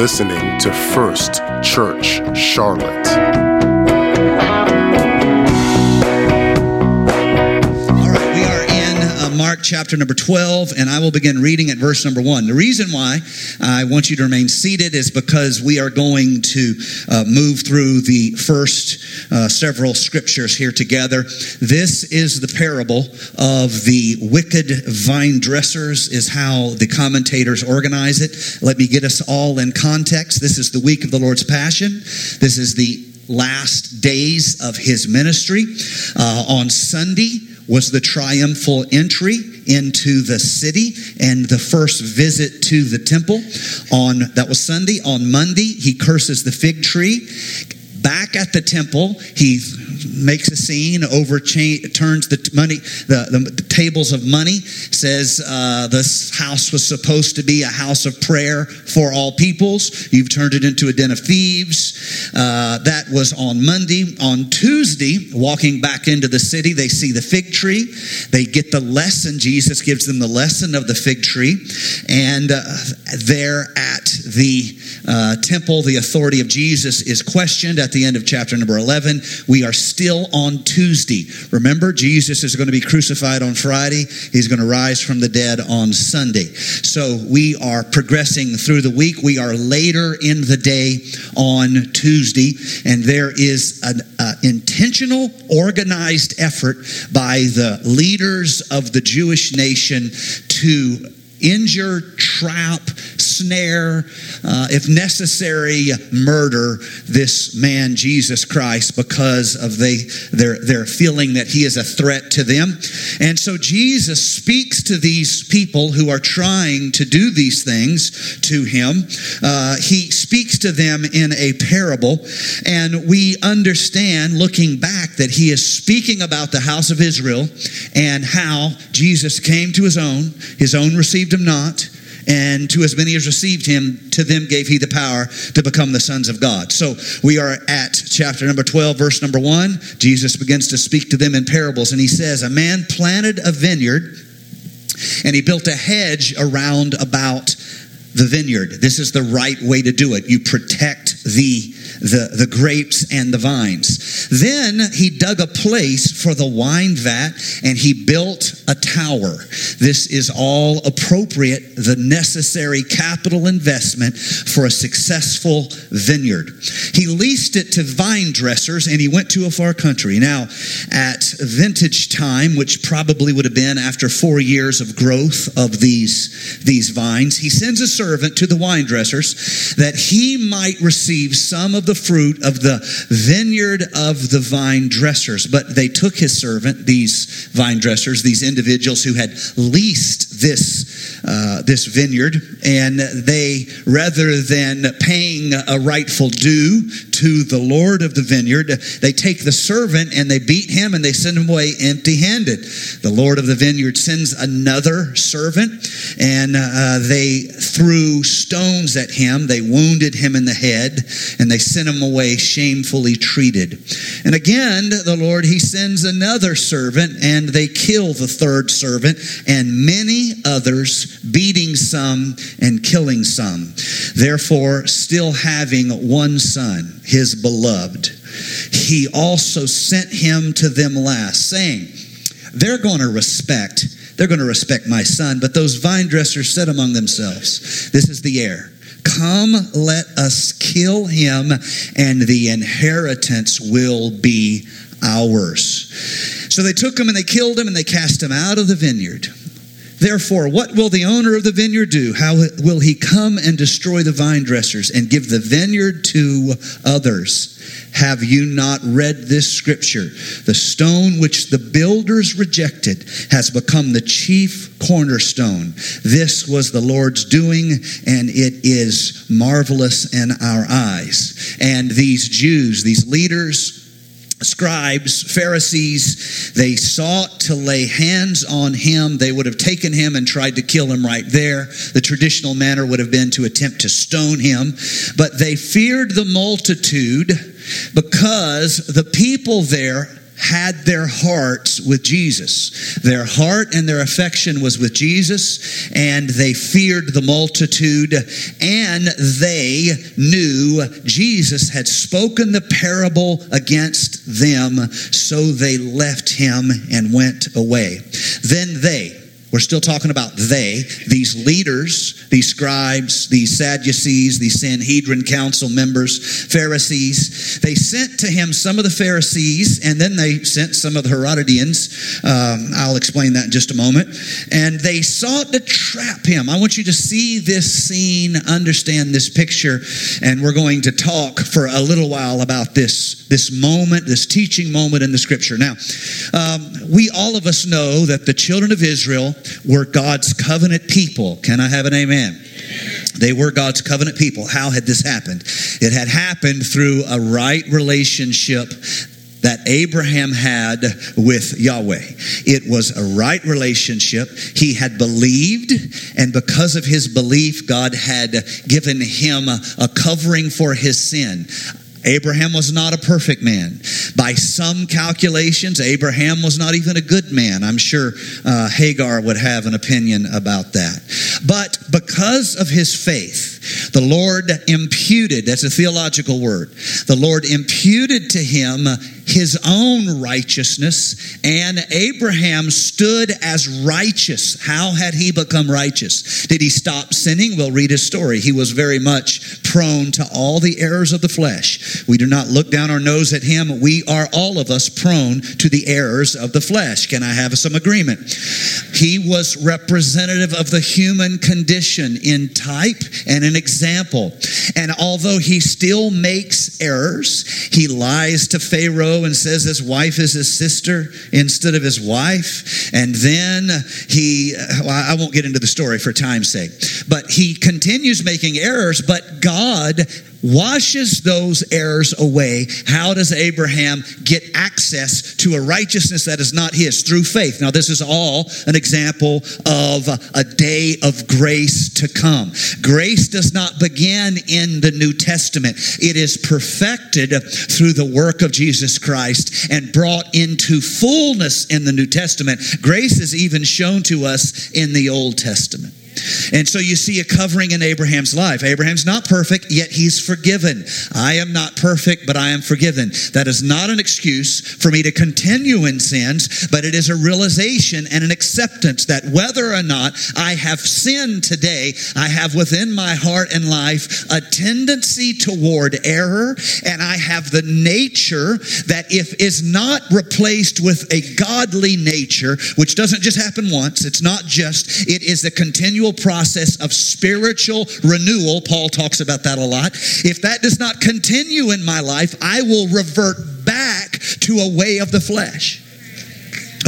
listening to First Church Charlotte. Mark chapter number 12, and I will begin reading at verse number 1. The reason why I want you to remain seated is because we are going to uh, move through the first uh, several scriptures here together. This is the parable of the wicked vine dressers, is how the commentators organize it. Let me get us all in context. This is the week of the Lord's Passion. This is the last days of his ministry. Uh, on Sunday was the triumphal entry into the city and the first visit to the temple. On that was Sunday. On Monday, he curses the fig tree. Back at the temple, he makes a scene, over turns the money, the, the, tables of money. Says uh, this house was supposed to be a house of prayer for all peoples. You've turned it into a den of thieves. Uh, that was on Monday. On Tuesday, walking back into the city, they see the fig tree. They get the lesson. Jesus gives them the lesson of the fig tree, and uh, there at the uh, temple, the authority of Jesus is questioned at the end of chapter number 11. We are still on Tuesday. Remember, Jesus is going to be crucified on Friday. He's going to rise from the dead on Sunday. So we are progressing through the week. We are later in the day on Tuesday, and there is an uh, intentional, organized effort by the leaders of the Jewish nation to injure, trap, snare, uh, if necessary, murder this man, Jesus Christ, because of they, their, their feeling that he is a threat to them. And so Jesus speaks to these people who are trying to do these things to him. Uh, he speaks to them in a parable, and we understand, looking back, that he is speaking about the house of Israel and how Jesus came to his own, his own received him not and to as many as received him, to them gave he the power to become the sons of God. So we are at chapter number 12, verse number 1. Jesus begins to speak to them in parables, and he says, A man planted a vineyard, and he built a hedge around about the vineyard. This is the right way to do it. You protect the the, the grapes and the vines. Then he dug a place for the wine vat and he built a tower. This is all appropriate, the necessary capital investment for a successful vineyard. He leased it to vine dressers and he went to a far country. Now, at vintage time, which probably would have been after four years of growth of these, these vines, he sends a servant to the wine dressers that he might receive some of the fruit of the vineyard of the vine dressers. But they took his servant, these vine dressers, these individuals who had leased this, uh, this vineyard, and they, rather than paying a rightful due to the Lord of the vineyard, they take the servant and they beat him and they send him away empty handed. The Lord of the vineyard sends another servant and uh, they threw stones at him. They wounded him in the head and they sent him away shamefully treated. And again, the Lord, he sends another servant and they kill the third servant and many others, beating some and killing some. Therefore, still having one son, his beloved, he also sent him to them last, saying, They're going to respect, they're going to respect my son. But those vine dressers said among themselves, This is the heir. Come, let us kill him, and the inheritance will be ours. So they took him and they killed him and they cast him out of the vineyard. Therefore, what will the owner of the vineyard do? How will he come and destroy the vine dressers and give the vineyard to others? Have you not read this scripture? The stone which the builders rejected has become the chief cornerstone. This was the Lord's doing, and it is marvelous in our eyes. And these Jews, these leaders, scribes, Pharisees, they sought to lay hands on him. They would have taken him and tried to kill him right there. The traditional manner would have been to attempt to stone him, but they feared the multitude because the people there had their hearts with Jesus. Their heart and their affection was with Jesus, and they feared the multitude, and they knew Jesus had spoken the parable against them, so they left him and went away. Then they, we're still talking about they, these leaders, these scribes, these Sadducees, these Sanhedrin council members, Pharisees. They sent to him some of the Pharisees, and then they sent some of the Herodians. Um, I'll explain that in just a moment. And they sought to trap him. I want you to see this scene, understand this picture, and we're going to talk for a little while about this, this moment, this teaching moment in the scripture. Now, um, we all of us know that the children of Israel were God's covenant people. Can I have an amen? They were God's covenant people. How had this happened? It had happened through a right relationship that Abraham had with Yahweh. It was a right relationship. He had believed, and because of his belief, God had given him a covering for his sin. Abraham was not a perfect man. By some calculations, Abraham was not even a good man. I'm sure uh, Hagar would have an opinion about that. But because of his faith, the Lord imputed, that's a theological word, the Lord imputed to him his own righteousness, and Abraham stood as righteous. How had he become righteous? Did he stop sinning? We'll read his story. He was very much prone to all the errors of the flesh. We do not look down our nose at him. We are all of us prone to the errors of the flesh. Can I have some agreement? He was representative of the human condition in type and an example. And although he still makes errors, he lies to Pharaoh and says his wife is his sister instead of his wife. And then he, well, I won't get into the story for time's sake, but he continues making errors, but God washes those errors away. How does Abraham get access to a righteousness that is not his? Through faith. Now, this is all an example of a day of grace to come. Grace does not begin in the New Testament, it is perfected through the work of Jesus Christ and brought into fullness in the New Testament. Grace is even shown to us in the Old Testament. And so you see a covering in Abraham's life. Abraham's not perfect, yet he's forgiven. I am not perfect, but I am forgiven. That is not an excuse for me to continue in sins, but it is a realization and an acceptance that whether or not I have sinned today, I have within my heart and life a tendency toward error, and I have the nature that if is not replaced with a godly nature, which doesn't just happen once, it's not just, it is a continual process of spiritual renewal. Paul talks about that a lot. If that does not continue in my life, I will revert back to a way of the flesh.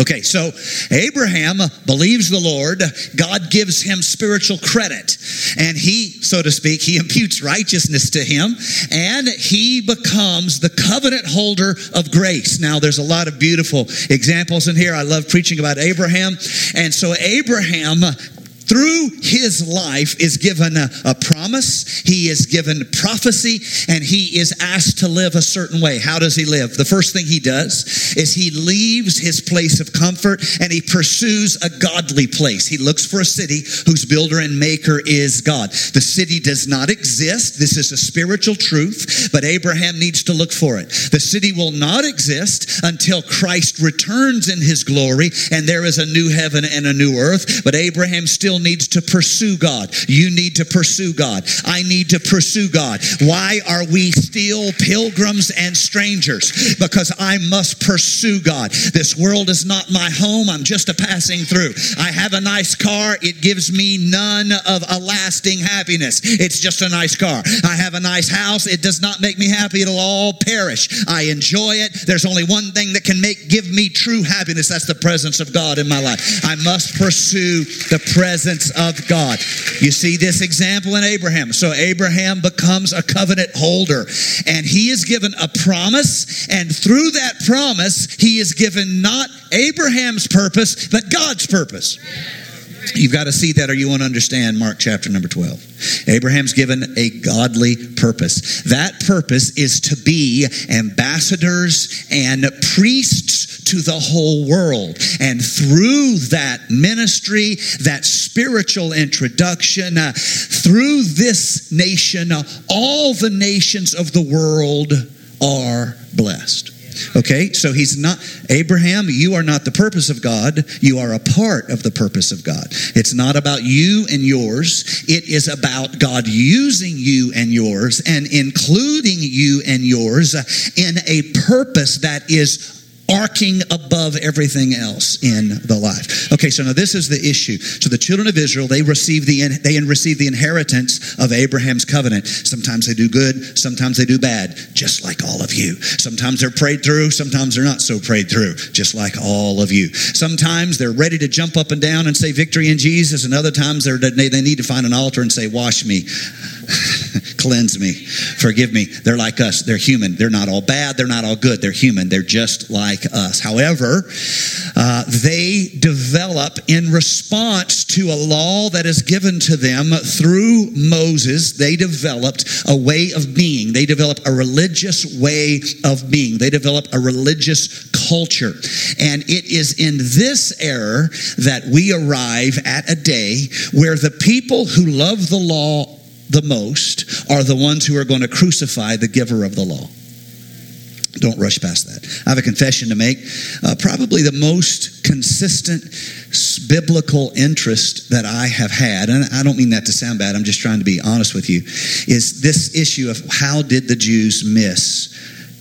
Okay, so Abraham believes the Lord. God gives him spiritual credit. And he, so to speak, he imputes righteousness to him and he becomes the covenant holder of grace. Now, there's a lot of beautiful examples in here. I love preaching about Abraham. And so Abraham through his life is given a, a, promise, he is given prophecy, and he is asked to live a certain way. How does he live? The first thing he does is he leaves his place of comfort and he pursues a godly place. He looks for a city whose builder and maker is God. The city does not exist. This is a spiritual truth, but Abraham needs to look for it. The city will not exist until Christ returns in his glory and there is a new heaven and a new earth, but Abraham still still needs to pursue God. You need to pursue God. I need to pursue God. Why are we still pilgrims and strangers? Because I must pursue God. This world is not my home. I'm just a passing through. I have a nice car. It gives me none of a lasting happiness. It's just a nice car. I have a nice house. It does not make me happy. It'll all perish. I enjoy it. There's only one thing that can make give me true happiness. That's the presence of God in my life. I must pursue the presence presence of God. You see this example in Abraham. So Abraham becomes a covenant holder. And he is given a promise. And through that promise he is given not Abraham's purpose but God's purpose. You've got to see that or you won't understand Mark chapter number 12. Abraham's given a godly purpose. That purpose is to be ambassadors and priests to the whole world. And through that ministry, that spiritual introduction, uh, through this nation, uh, all the nations of the world are blessed. Okay, so he's not, Abraham, you are not the purpose of God. You are a part of the purpose of God. It's not about you and yours. It is about God using you and yours and including you and yours in a purpose that is arcing above everything else in the life. Okay, so now this is the issue. So the children of Israel, they receive the they receive the inheritance of Abraham's covenant. Sometimes they do good, sometimes they do bad, just like all of you. Sometimes they're prayed through, sometimes they're not so prayed through, just like all of you. Sometimes they're ready to jump up and down and say victory in Jesus, and other times they they need to find an altar and say, "Wash me." cleanse me, forgive me. They're like us. They're human. They're not all bad. They're not all good. They're human. They're just like us. However, uh, they develop in response to a law that is given to them through Moses. They developed a way of being. They develop a religious way of being. They develop a religious culture. And it is in this error that we arrive at a day where the people who love the law the most are the ones who are going to crucify the giver of the law. Don't rush past that. I have a confession to make. Uh, probably the most consistent biblical interest that I have had, and I don't mean that to sound bad, I'm just trying to be honest with you, is this issue of how did the Jews miss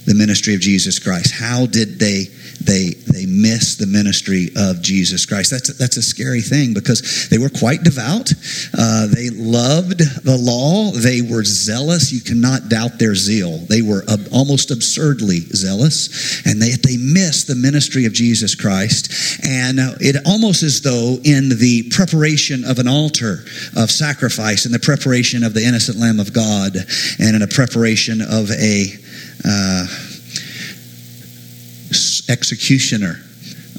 the ministry of Jesus Christ? How did they they they miss the ministry of Jesus Christ. That's that's a scary thing because they were quite devout. Uh, they loved the law. They were zealous. You cannot doubt their zeal. They were ab- almost absurdly zealous, and they they missed the ministry of Jesus Christ. And uh, it almost as though in the preparation of an altar of sacrifice, in the preparation of the innocent Lamb of God, and in a preparation of a uh, executioner,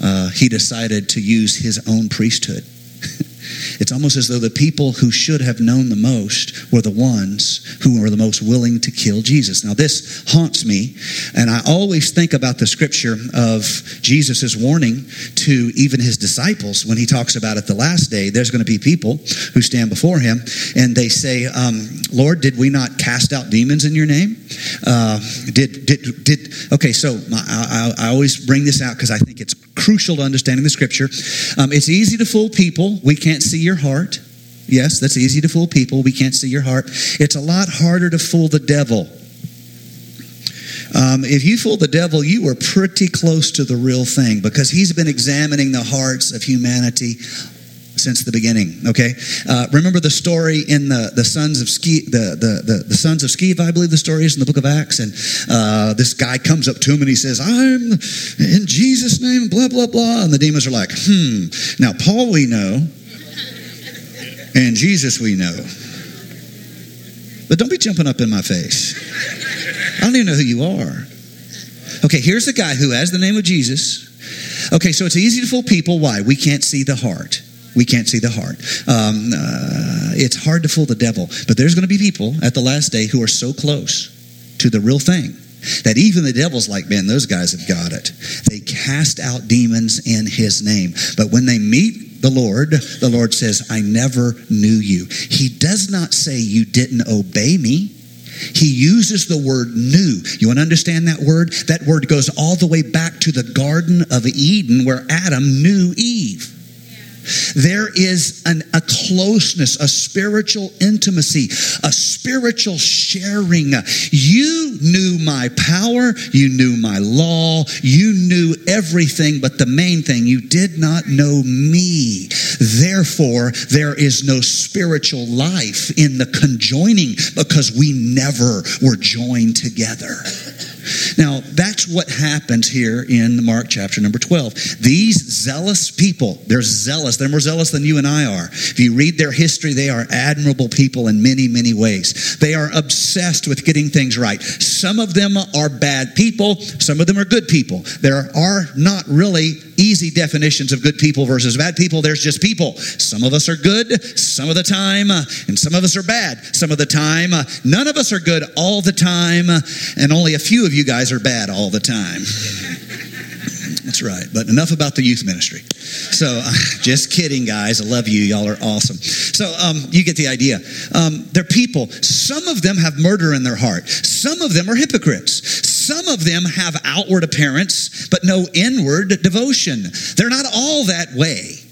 uh, he decided to use his own priesthood. It's almost as though the people who should have known the most were the ones who were the most willing to kill Jesus. Now, this haunts me, and I always think about the scripture of Jesus' warning to even his disciples when he talks about at the last day, there's going to be people who stand before him and they say, um, Lord, did we not cast out demons in your name? Uh, did, did, did, okay, so I, I, I always bring this out because I think it's crucial to understanding the scripture. Um, it's easy to fool people. We can't see your heart. Yes, that's easy to fool people. We can't see your heart. It's a lot harder to fool the devil. Um, if you fool the devil, you were pretty close to the real thing because he's been examining the hearts of humanity since the beginning. Okay, uh, remember the story in the the sons of Ski, the, the the the sons of Sceva, I believe the story is in the book of Acts, and uh, this guy comes up to him and he says, "I'm in Jesus' name," blah blah blah, and the demons are like, "Hmm." Now Paul, we know and Jesus we know. But don't be jumping up in my face. I don't even know who you are. Okay, here's a guy who has the name of Jesus. Okay, so it's easy to fool people. Why? We can't see the heart. We can't see the heart. Um, uh, it's hard to fool the devil. But there's going to be people at the last day who are so close to the real thing that even the devil's like, man, those guys have got it. They cast out demons in his name. But when they meet the Lord, the Lord says, I never knew you. He does not say you didn't obey me. He uses the word knew. You want to understand that word? That word goes all the way back to the Garden of Eden where Adam knew Eve. There is an, a closeness, a spiritual intimacy, a spiritual sharing. You knew my power, you knew my law, you knew everything, but the main thing, you did not know me. Therefore, there is no spiritual life in the conjoining because we never were joined together. Now, that's what happens here in Mark chapter number 12. These zealous people, they're zealous. They're more zealous than you and I are. If you read their history, they are admirable people in many, many ways. They are obsessed with getting things right Some of them are bad people, some of them are good people. There are not really easy definitions of good people versus bad people. There's just people. Some of us are good some of the time, and some of us are bad some of the time. None of us are good all the time, and only a few of you guys are bad all the time. That's right. But enough about the youth ministry. So, just kidding, guys. I love you. Y'all are awesome. So, um, you get the idea. Um, they're people. Some of them have murder in their heart. Some of them are hypocrites. Some of them have outward appearance, but no inward devotion. They're not all that way.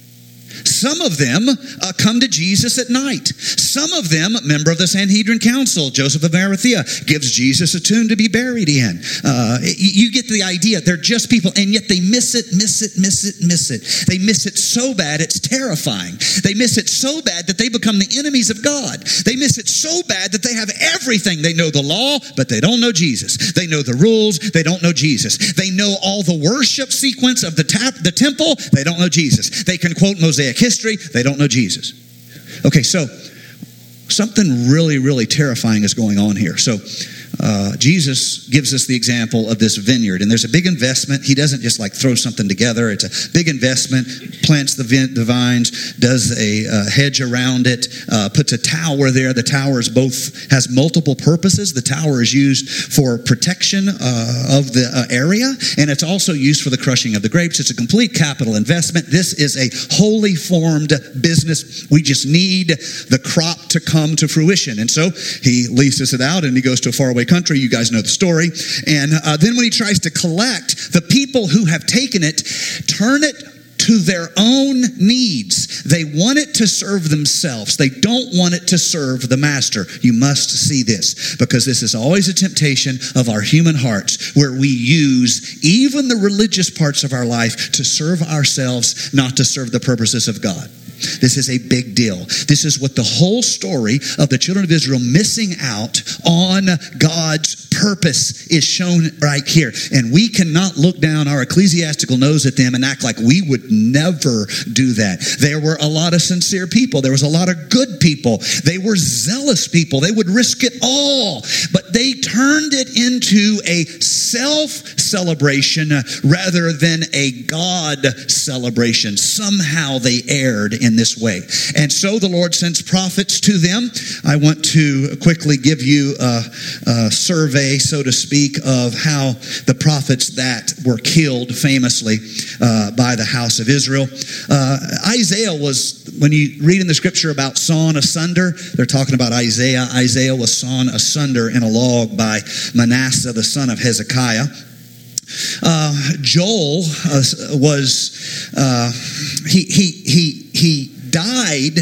Some of them uh, come to Jesus at night. Some of them, member of the Sanhedrin Council, Joseph of Arimathea, gives Jesus a tomb to be buried in. Uh, you get the idea. They're just people, and yet they miss it, miss it, miss it, miss it. They miss it so bad it's terrifying. They miss it so bad that they become the enemies of God. They miss it so bad that they have everything. They know the law, but they don't know Jesus. They know the rules, they don't know Jesus. They know all the worship sequence of the, tap, the temple, they don't know Jesus. They can quote Mosaic history, they don't know Jesus. Okay, so something really, really terrifying is going on here. So, uh, Jesus gives us the example of this vineyard, and there's a big investment. He doesn't just like throw something together. It's a big investment. Plants the, vin- the vines, does a uh, hedge around it, uh, puts a tower there. The tower is both has multiple purposes. The tower is used for protection uh, of the uh, area, and it's also used for the crushing of the grapes. It's a complete capital investment. This is a wholly formed business. We just need the crop to come to fruition, and so he leases it out, and he goes to a faraway country. You guys know the story. And uh, then when he tries to collect, the people who have taken it turn it to their own needs. They want it to serve themselves. They don't want it to serve the master. You must see this because this is always a temptation of our human hearts where we use even the religious parts of our life to serve ourselves, not to serve the purposes of God. This is a big deal. This is what the whole story of the children of Israel missing out on God's purpose is shown right here. And we cannot look down our ecclesiastical nose at them and act like we would never do that. There were a lot of sincere people. There was a lot of good people. They were zealous people. They would risk it all. But they turned it into a self celebration rather than a God celebration. Somehow they erred in this way. And so the Lord sends prophets to them. I want to quickly give you a, a survey, so to speak, of how the prophets that were killed famously uh, by the house of Israel. Uh, Isaiah was, when you read in the scripture about sawn asunder, they're talking about Isaiah. Isaiah was sawn asunder in a log by Manasseh, the son of Hezekiah. Uh, Joel uh, was uh, he he he he died.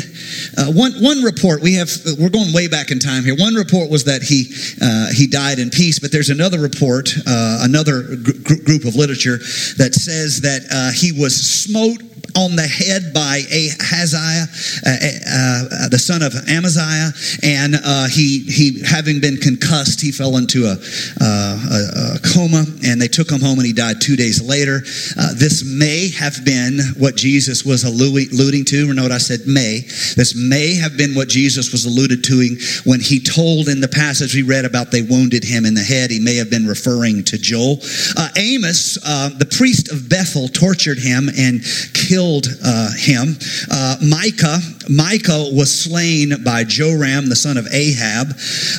Uh, one one report we have we're going way back in time here. One report was that he uh, he died in peace, but there's another report, uh, another gr- group of literature that says that he was smote on the head by Ahaziah, uh, uh, the son of Amaziah, and uh, he he having been concussed, he fell into a, uh, a, a, coma, and they took him home, and he died two days later. Uh, this may have been what Jesus was alluding to. Or know what I said? May. This may have been what Jesus was alluded to when he told in the passage we read about they wounded him in the head. He may have been referring to Joel. Uh, Amos, the priest of Bethel, tortured him and killed killed uh, him. Uh, Micah, Micah was slain by Joram, the son of Ahab.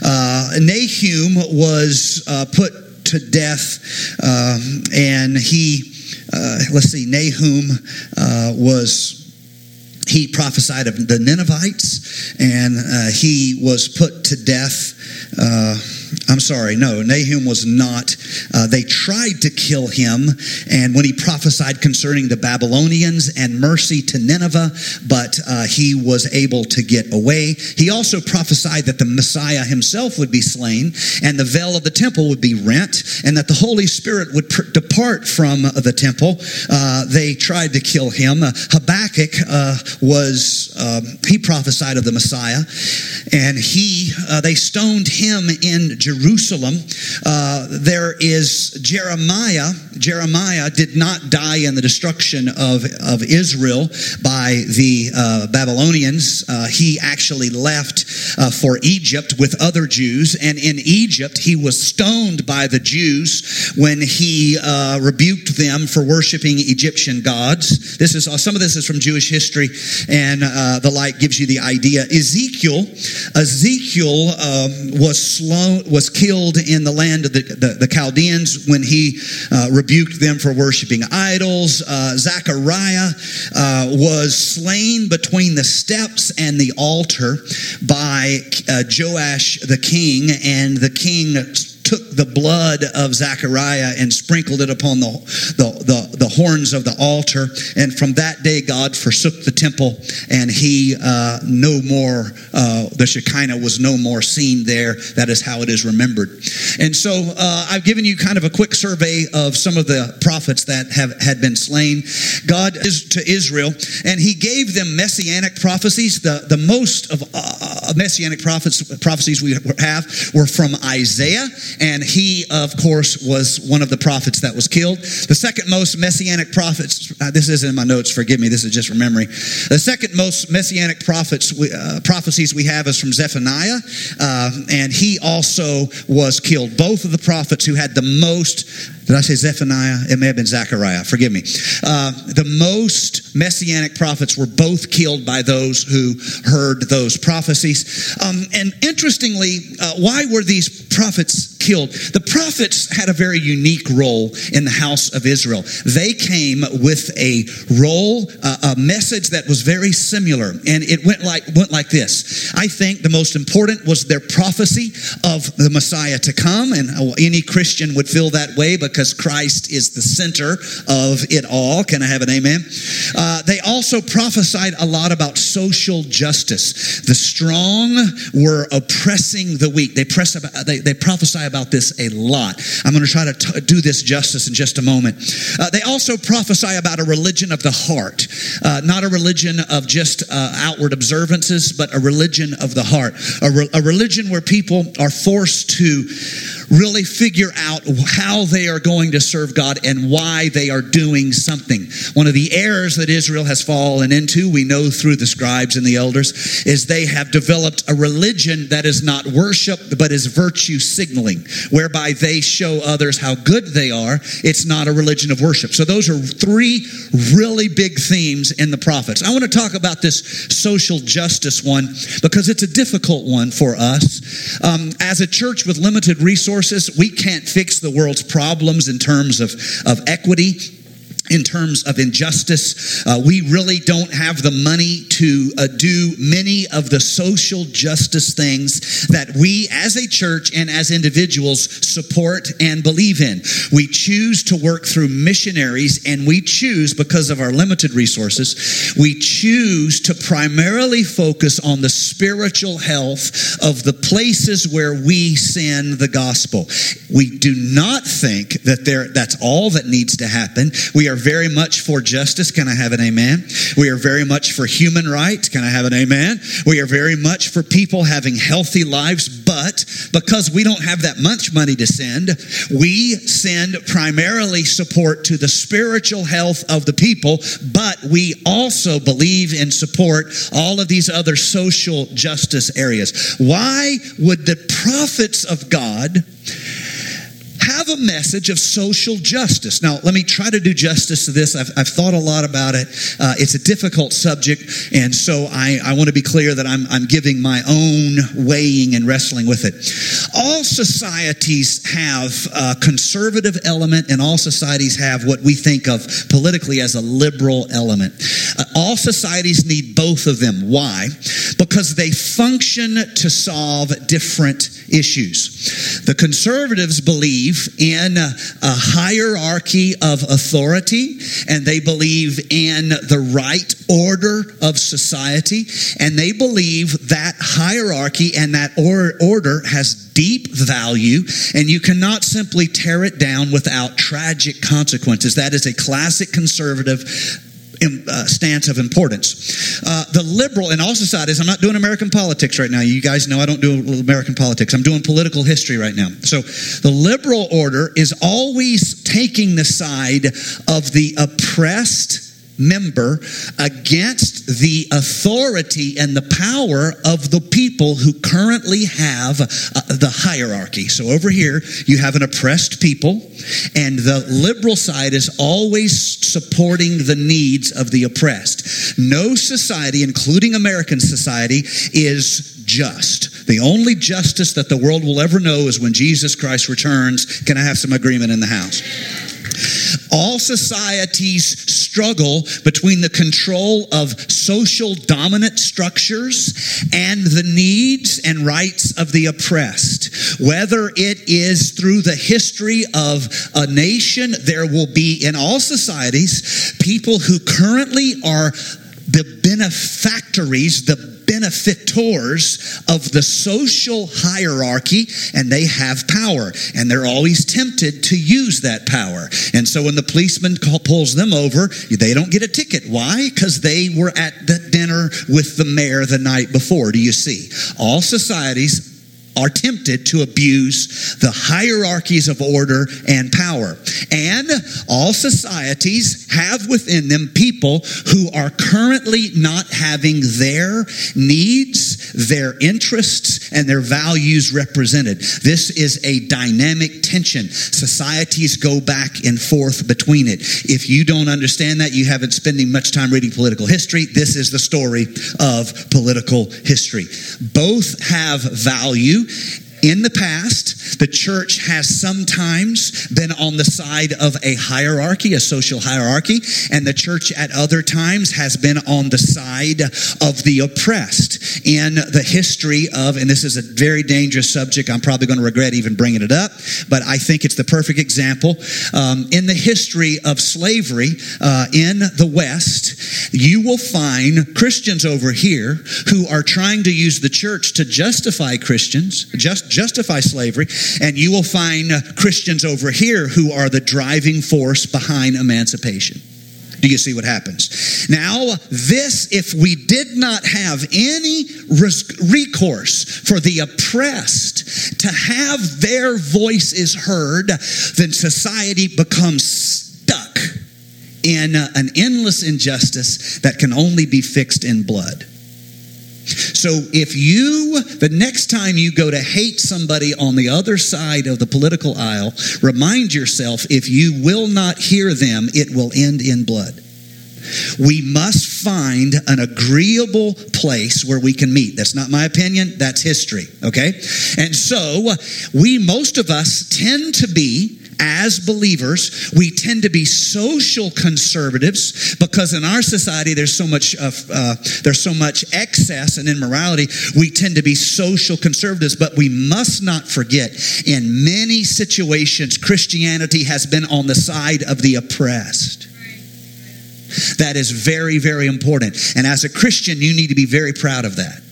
Uh, Nahum was uh, put to death, uh, and he, uh, let's see, Nahum was he prophesied of the Ninevites, and uh, he was put to death. Uh, I'm sorry, no, Nahum was not. Uh, they tried to kill him, and when he prophesied concerning the Babylonians and mercy to Nineveh, but uh, he was able to get away. He also prophesied that the Messiah himself would be slain, and the veil of the temple would be rent, and that the Holy Spirit would pr- depart from the temple. Uh, they tried to kill him. Uh, Habakkuk uh, was, um, he prophesied of the Messiah, and he, uh, they stoned him in Jerusalem. Uh, there is Jeremiah. Jeremiah did not die in the destruction of, of Israel by the uh, Babylonians. Uh, he actually left uh, for Egypt with other Jews. And in Egypt, he was stoned by the Jews when he uh, rebuked them for worshiping Egyptian gods. This is some of this is from Jewish history, and uh, the light gives you the idea. Ezekiel, Ezekiel um, was slow, was killed in the land of the, the, the Chaldeans when he uh, rebuked them for worshiping idols. Uh, Zechariah uh, was slain between the steps and the altar by uh, Joash the king, and the king took the blood of Zechariah and sprinkled it upon the, the, the, the, horns of the altar. And from that day, God forsook the temple and he uh, no more, uh, the Shekinah was no more seen there. That is how it is remembered. And so uh, I've given you kind of a quick survey of some of the prophets that have had been slain. God is to Israel and he gave them messianic prophecies. The, the most of uh, messianic prophets, prophecies we have were from Isaiah and he, of course, was one of the prophets that was killed. The second most messianic prophets, uh, this isn't in my notes, forgive me, this is just from memory. The second most messianic prophets, uh, prophecies we have is from Zephaniah, uh, and he also was killed. Both of the prophets who had the most did I say Zephaniah? It may have been Zechariah. Forgive me. Uh, the most messianic prophets were both killed by those who heard those prophecies. Um, and interestingly, uh, why were these prophets killed? The prophets had a very unique role in the house of Israel. They came with a role, uh, a message that was very similar, and it went like went like this. I think the most important was their prophecy of the Messiah to come, and any Christian would feel that way because because Christ is the center of it all. Can I have an amen? Uh, they also prophesied a lot about social justice. The strong were oppressing the weak. They press about, they, they prophesy about this a lot. I'm going to try to t- do this justice in just a moment. Uh, they also prophesy about a religion of the heart, uh, not a religion of just uh, outward observances, but a religion of the heart, a, re- a religion where people are forced to really figure out how they are going to serve God and why they are doing something. One of the errors that Israel has fallen into, we know through the scribes and the elders, is they have developed a religion that is not worship, but is virtue signaling, whereby they show others how good they are. It's not a religion of worship. So those are three really big themes in the prophets. I want to talk about this social justice one because it's a difficult one for us. Um, as a church with limited resources, resources. We can't fix the world's problems in terms of, of equity in terms of injustice. Uh, we really don't have the money to uh, do many of the social justice things that we as a church and as individuals support and believe in. We choose to work through missionaries and we choose, because of our limited resources, we choose to primarily focus on the spiritual health of the places where we send the gospel. We do not think that there, that's all that needs to happen. We are very much for justice. Can I have an amen? We are very much for human rights. Can I have an amen? We are very much for people having healthy lives, but because we don't have that much money to send, we send primarily support to the spiritual health of the people, but we also believe and support all of these other social justice areas. Why would the prophets of God have a message of social justice. Now, let me try to do justice to this. I've, I've thought a lot about it. Uh, it's a difficult subject, and so I, I want to be clear that I'm, I'm giving my own weighing and wrestling with it. All societies have a conservative element, and all societies have what we think of politically as a liberal element. Uh, all societies need both of them. Why? Because they function to solve different issues. The conservatives believe in a hierarchy of authority and they believe in the right order of society and they believe that hierarchy and that or- order has deep value and you cannot simply tear it down without tragic consequences. That is a classic conservative uh, stance of importance. Uh, the liberal in all societies, I'm not doing American politics right now. You guys know I don't do American politics. I'm doing political history right now. So the liberal order is always taking the side of the oppressed member against the authority and the power of the people who currently have uh, the hierarchy. So over here, you have an oppressed people, and the liberal side is always supporting the needs of the oppressed. No society, including American society, is just. The only justice that the world will ever know is when Jesus Christ returns. Can I have some agreement in the house? All societies struggle between the control of social dominant structures and the needs and rights of the oppressed. Whether it is through the history of a nation, there will be in all societies people who currently are the benefactories, the benefactors of the social hierarchy and they have power and they're always tempted to use that power. And so when the policeman pulls them over, they don't get a ticket. Why? Because they were at the dinner with the mayor the night before. Do you see? All societies are tempted to abuse the hierarchies of order and power. And all societies have within them people who are currently not having their needs, their interests, and their values represented. This is a dynamic tension. Societies go back and forth between it. If you don't understand that, you haven't spending much time reading political history. This is the story of political history. Both have value do in the past, the church has sometimes been on the side of a hierarchy, a social hierarchy, and the church at other times has been on the side of the oppressed. In the history of, and this is a very dangerous subject, I'm probably going to regret even bringing it up, but I think it's the perfect example. Um, in the history of slavery uh, in the West, you will find Christians over here who are trying to use the church to justify Christians, just justify slavery, and you will find uh, Christians over here who are the driving force behind emancipation. Do you see what happens? Now, this, if we did not have any recourse for the oppressed to have their voices heard, then society becomes stuck in uh, an endless injustice that can only be fixed in blood. So if you, the next time you go to hate somebody on the other side of the political aisle, remind yourself if you will not hear them, it will end in blood. We must find an agreeable place where we can meet. That's not my opinion, that's history, okay? And so we, most of us, tend to be as believers, we tend to be social conservatives because in our society there's so much of, uh, there's so much excess and immorality. We tend to be social conservatives, but we must not forget in many situations Christianity has been on the side of the oppressed. That is very, very important. And as a Christian, you need to be very proud of that.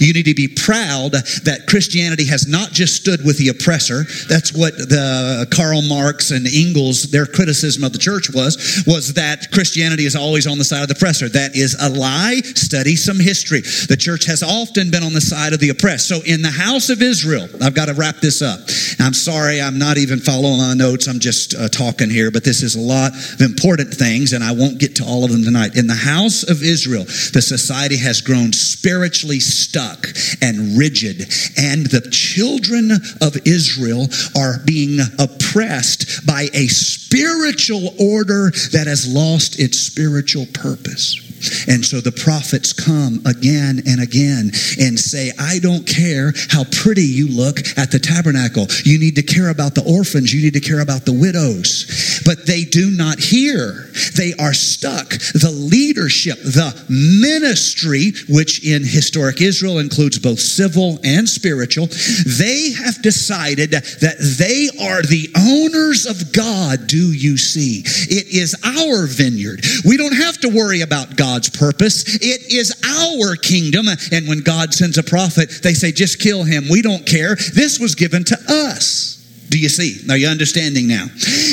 You need to be proud that Christianity has not just stood with the oppressor. That's what the Karl Marx and Engels, their criticism of the church was, was that Christianity is always on the side of the oppressor. That is a lie. Study some history. The church has often been on the side of the oppressed. So in the house of Israel, I've got to wrap this up. I'm sorry, I'm not even following my notes. I'm just uh, talking here, but this is a lot of important things, and I won't get to all of them tonight. In the house of Israel, the society has grown spiritually stuck and rigid, and the children of Israel are being oppressed by a spiritual order that has lost its spiritual purpose. And so the prophets come again and again and say, I don't care how pretty you look at the tabernacle. You need to care about the orphans. You need to care about the widows. But they do not hear. They are stuck. The leadership, the ministry, which in historic Israel includes both civil and spiritual, they have decided that they are the owners of God. Do you see? It is our vineyard. We don't have to worry about God God's purpose. It is our kingdom. And when God sends a prophet, they say, just kill him. We don't care. This was given to us. Do you see? Are you understanding now?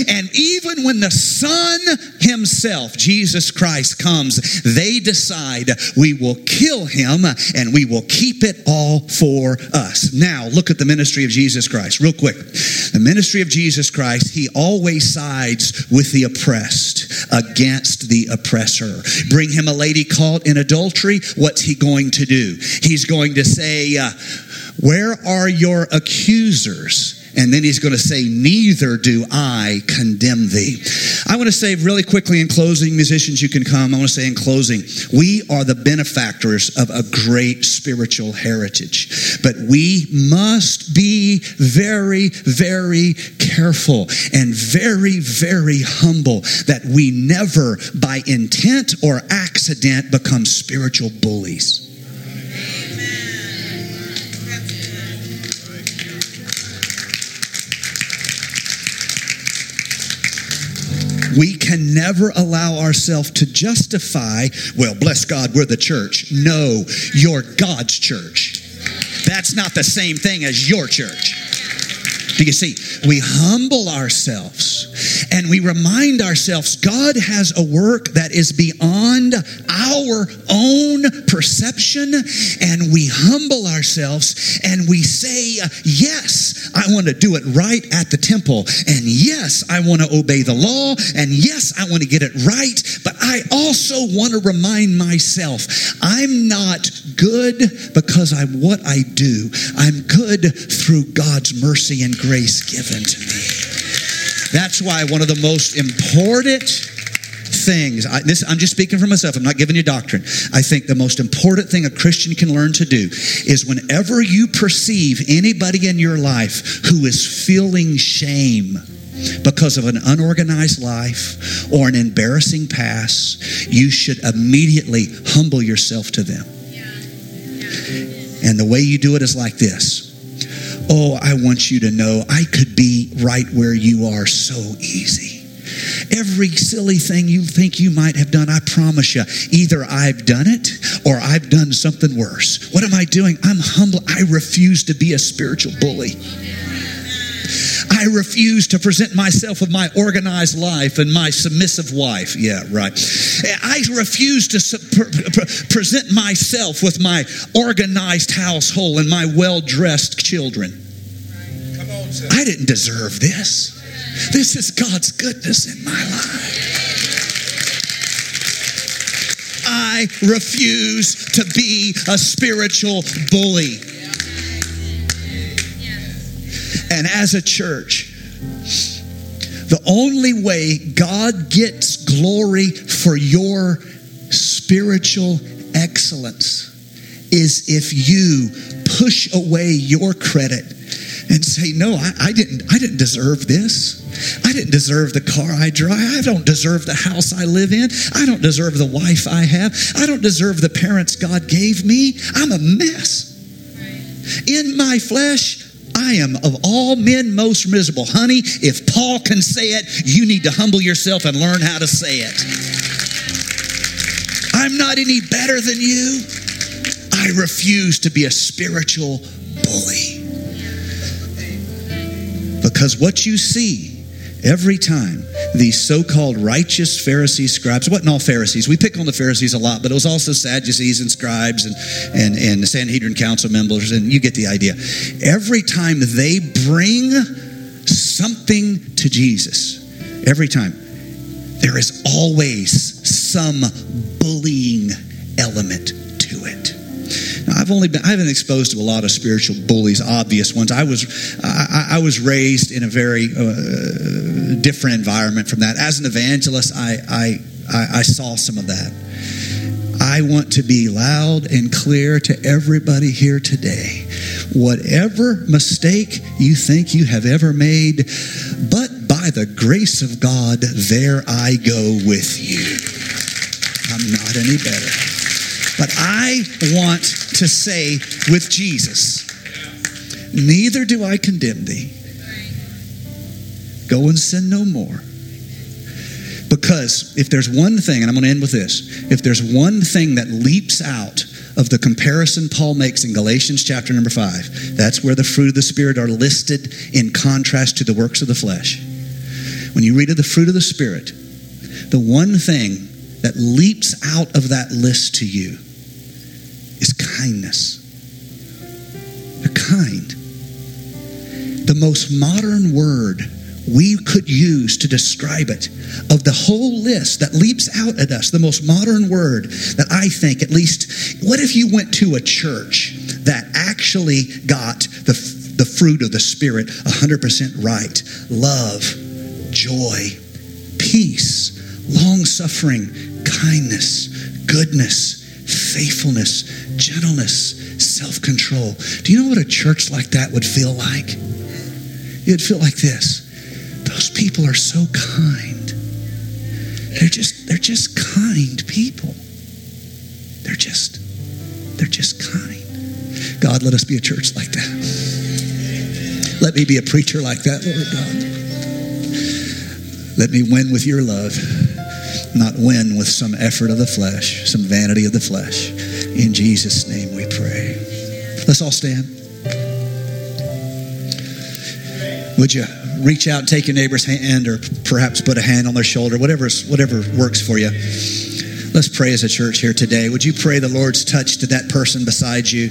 And even when the Son Himself, Jesus Christ, comes, they decide we will kill Him and we will keep it all for us. Now, look at the ministry of Jesus Christ, real quick. The ministry of Jesus Christ, he always sides with the oppressed against the oppressor. Bring him a lady caught in adultery, what's he going to do? He's going to say, uh, Where are your accusers? And then he's going to say, Neither do I condemn thee. I want to say really quickly in closing, musicians, you can come. I want to say in closing, we are the benefactors of a great spiritual heritage. But we must be very, very careful and very, very humble that we never, by intent or accident, become spiritual bullies. Can never allow ourselves to justify, well, bless God, we're the church. No, you're God's church. That's not the same thing as your church. Do you see? We humble ourselves and we remind ourselves God has a work that is beyond our own perception, and we humble ourselves and we say, Yes, I want to do it right at the temple, and yes, I want to obey the law, and yes, I want to get it right, but I also want to remind myself I'm not good because I'm what I do, I'm good through God's mercy and grace given to me. That's why one of the most important things, I, this, I'm just speaking for myself, I'm not giving you doctrine. I think the most important thing a Christian can learn to do is whenever you perceive anybody in your life who is feeling shame, because of an unorganized life or an embarrassing past, you should immediately humble yourself to them. And the way you do it is like this Oh, I want you to know I could be right where you are so easy. Every silly thing you think you might have done, I promise you, either I've done it or I've done something worse. What am I doing? I'm humble. I refuse to be a spiritual bully. I refuse to present myself with my organized life and my submissive wife. Yeah, right. I refuse to present myself with my organized household and my well dressed children. I didn't deserve this. This is God's goodness in my life. I refuse to be a spiritual bully. And as a church, the only way God gets glory for your spiritual excellence is if you push away your credit and say, "No, I, I, didn't. I didn't deserve this. I didn't deserve the car I drive. I don't deserve the house I live in. I don't deserve the wife I have. I don't deserve the parents God gave me. I'm a mess. In my flesh, I am of all men most miserable. Honey, if Paul can say it, you need to humble yourself and learn how to say it. I'm not any better than you. I refuse to be a spiritual bully. Because what you see every time these so-called righteous Pharisees, scribes, wasn't all Pharisees. We pick on the Pharisees a lot, but it was also Sadducees and scribes and, and, and the Sanhedrin council members, and you get the idea. Every time they bring something to Jesus, every time, there is always some bullying element to it. I've only been, I haven't exposed to a lot of spiritual bullies, obvious ones. I was, I, I was raised in a very uh, different environment from that. As an evangelist, I, I, I saw some of that. I want to be loud and clear to everybody here today. Whatever mistake you think you have ever made, but by the grace of God, there I go with you. I'm not any better. But I want to say with Jesus, neither do I condemn thee. Go and sin no more. Because if there's one thing, and I'm going to end with this, if there's one thing that leaps out of the comparison Paul makes in Galatians chapter number five, that's where the fruit of the Spirit are listed in contrast to the works of the flesh. When you read of the fruit of the Spirit, the one thing that leaps out of that list to you kindness. They're kind. the most modern word we could use to describe it of the whole list that leaps out at us, the most modern word that I think, at least, what if you went to a church that actually got the, the fruit of the Spirit 100% right? Love, joy, peace, long suffering, kindness, goodness, faithfulness, gentleness, self control. Do you know what a church like that would feel like? It'd feel like this those people are so kind. They're just they're just kind people. They're just they're just kind. God, let us be a church like that. Let me be a preacher like that, Lord God. Let me win with your love, not win with some effort of the flesh, some vanity of the flesh. In Jesus' name we pray. Let's all stand. Would you reach out and take your neighbor's hand or perhaps put a hand on their shoulder, whatever, whatever works for you. Let's pray as a church here today. Would you pray the Lord's touch to that person beside you?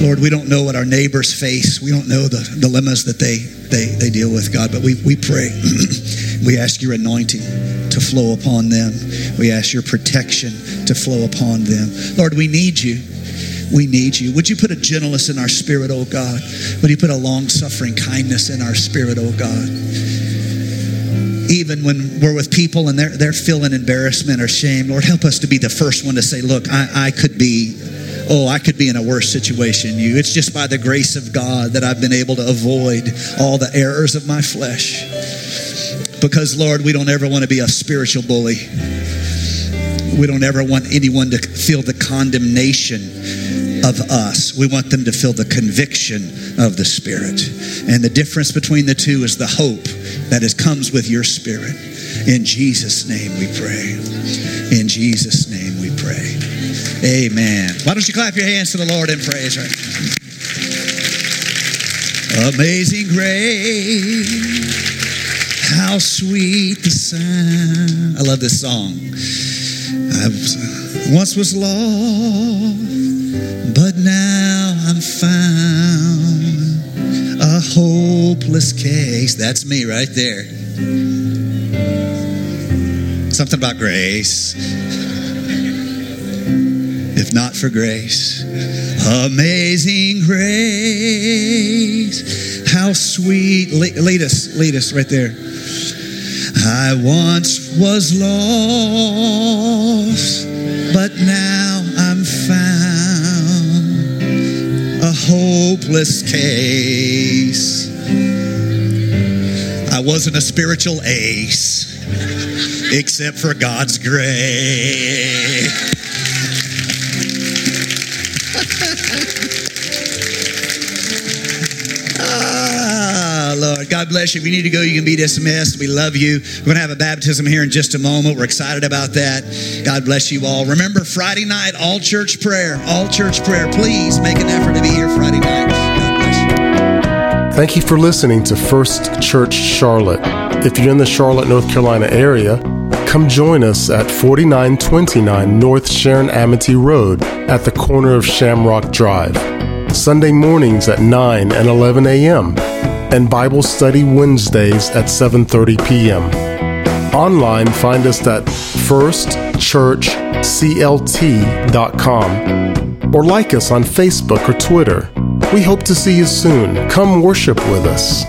Lord, we don't know what our neighbors face. We don't know the dilemmas that they, they, they deal with, God, but we, we pray. we ask your anointing to flow upon them. We ask your protection to flow upon them. Lord, we need you. We need you. Would you put a gentleness in our spirit, oh God? Would you put a long suffering kindness in our spirit, oh God? Even when we're with people and they're, they're feeling embarrassment or shame, Lord, help us to be the first one to say, Look, I, I could be oh, I could be in a worse situation you. It's just by the grace of God that I've been able to avoid all the errors of my flesh. Because, Lord, we don't ever want to be a spiritual bully. We don't ever want anyone to feel the condemnation of us. We want them to feel the conviction of the Spirit. And the difference between the two is the hope that is, comes with your Spirit. In Jesus' name we pray. In Jesus' name we pray. Amen. Why don't you clap your hands to the Lord in praise right Amazing grace, how sweet the sound. I love this song. I once was lost, but now I'm found. A hopeless case. That's me right there. Something about grace. If not for grace, amazing grace, how sweet. Lead us, lead us right there. I once was lost, but now I'm found. A hopeless case. I wasn't a spiritual ace, except for God's grace. God bless you. If you need to go, you can be dismissed. We love you. We're going to have a baptism here in just a moment. We're excited about that. God bless you all. Remember, Friday night, all church prayer. All church prayer. Please make an effort to be here Friday night. God bless you. Thank you for listening to First Church Charlotte. If you're in the Charlotte, North Carolina area, come join us at 4929 North Sharon Amity Road at the corner of Shamrock Drive. Sunday mornings at 9 and 11 a.m and Bible study Wednesdays at 7:30 p.m. Online, find us at firstchurchclt.com or like us on Facebook or Twitter. We hope to see you soon. Come worship with us.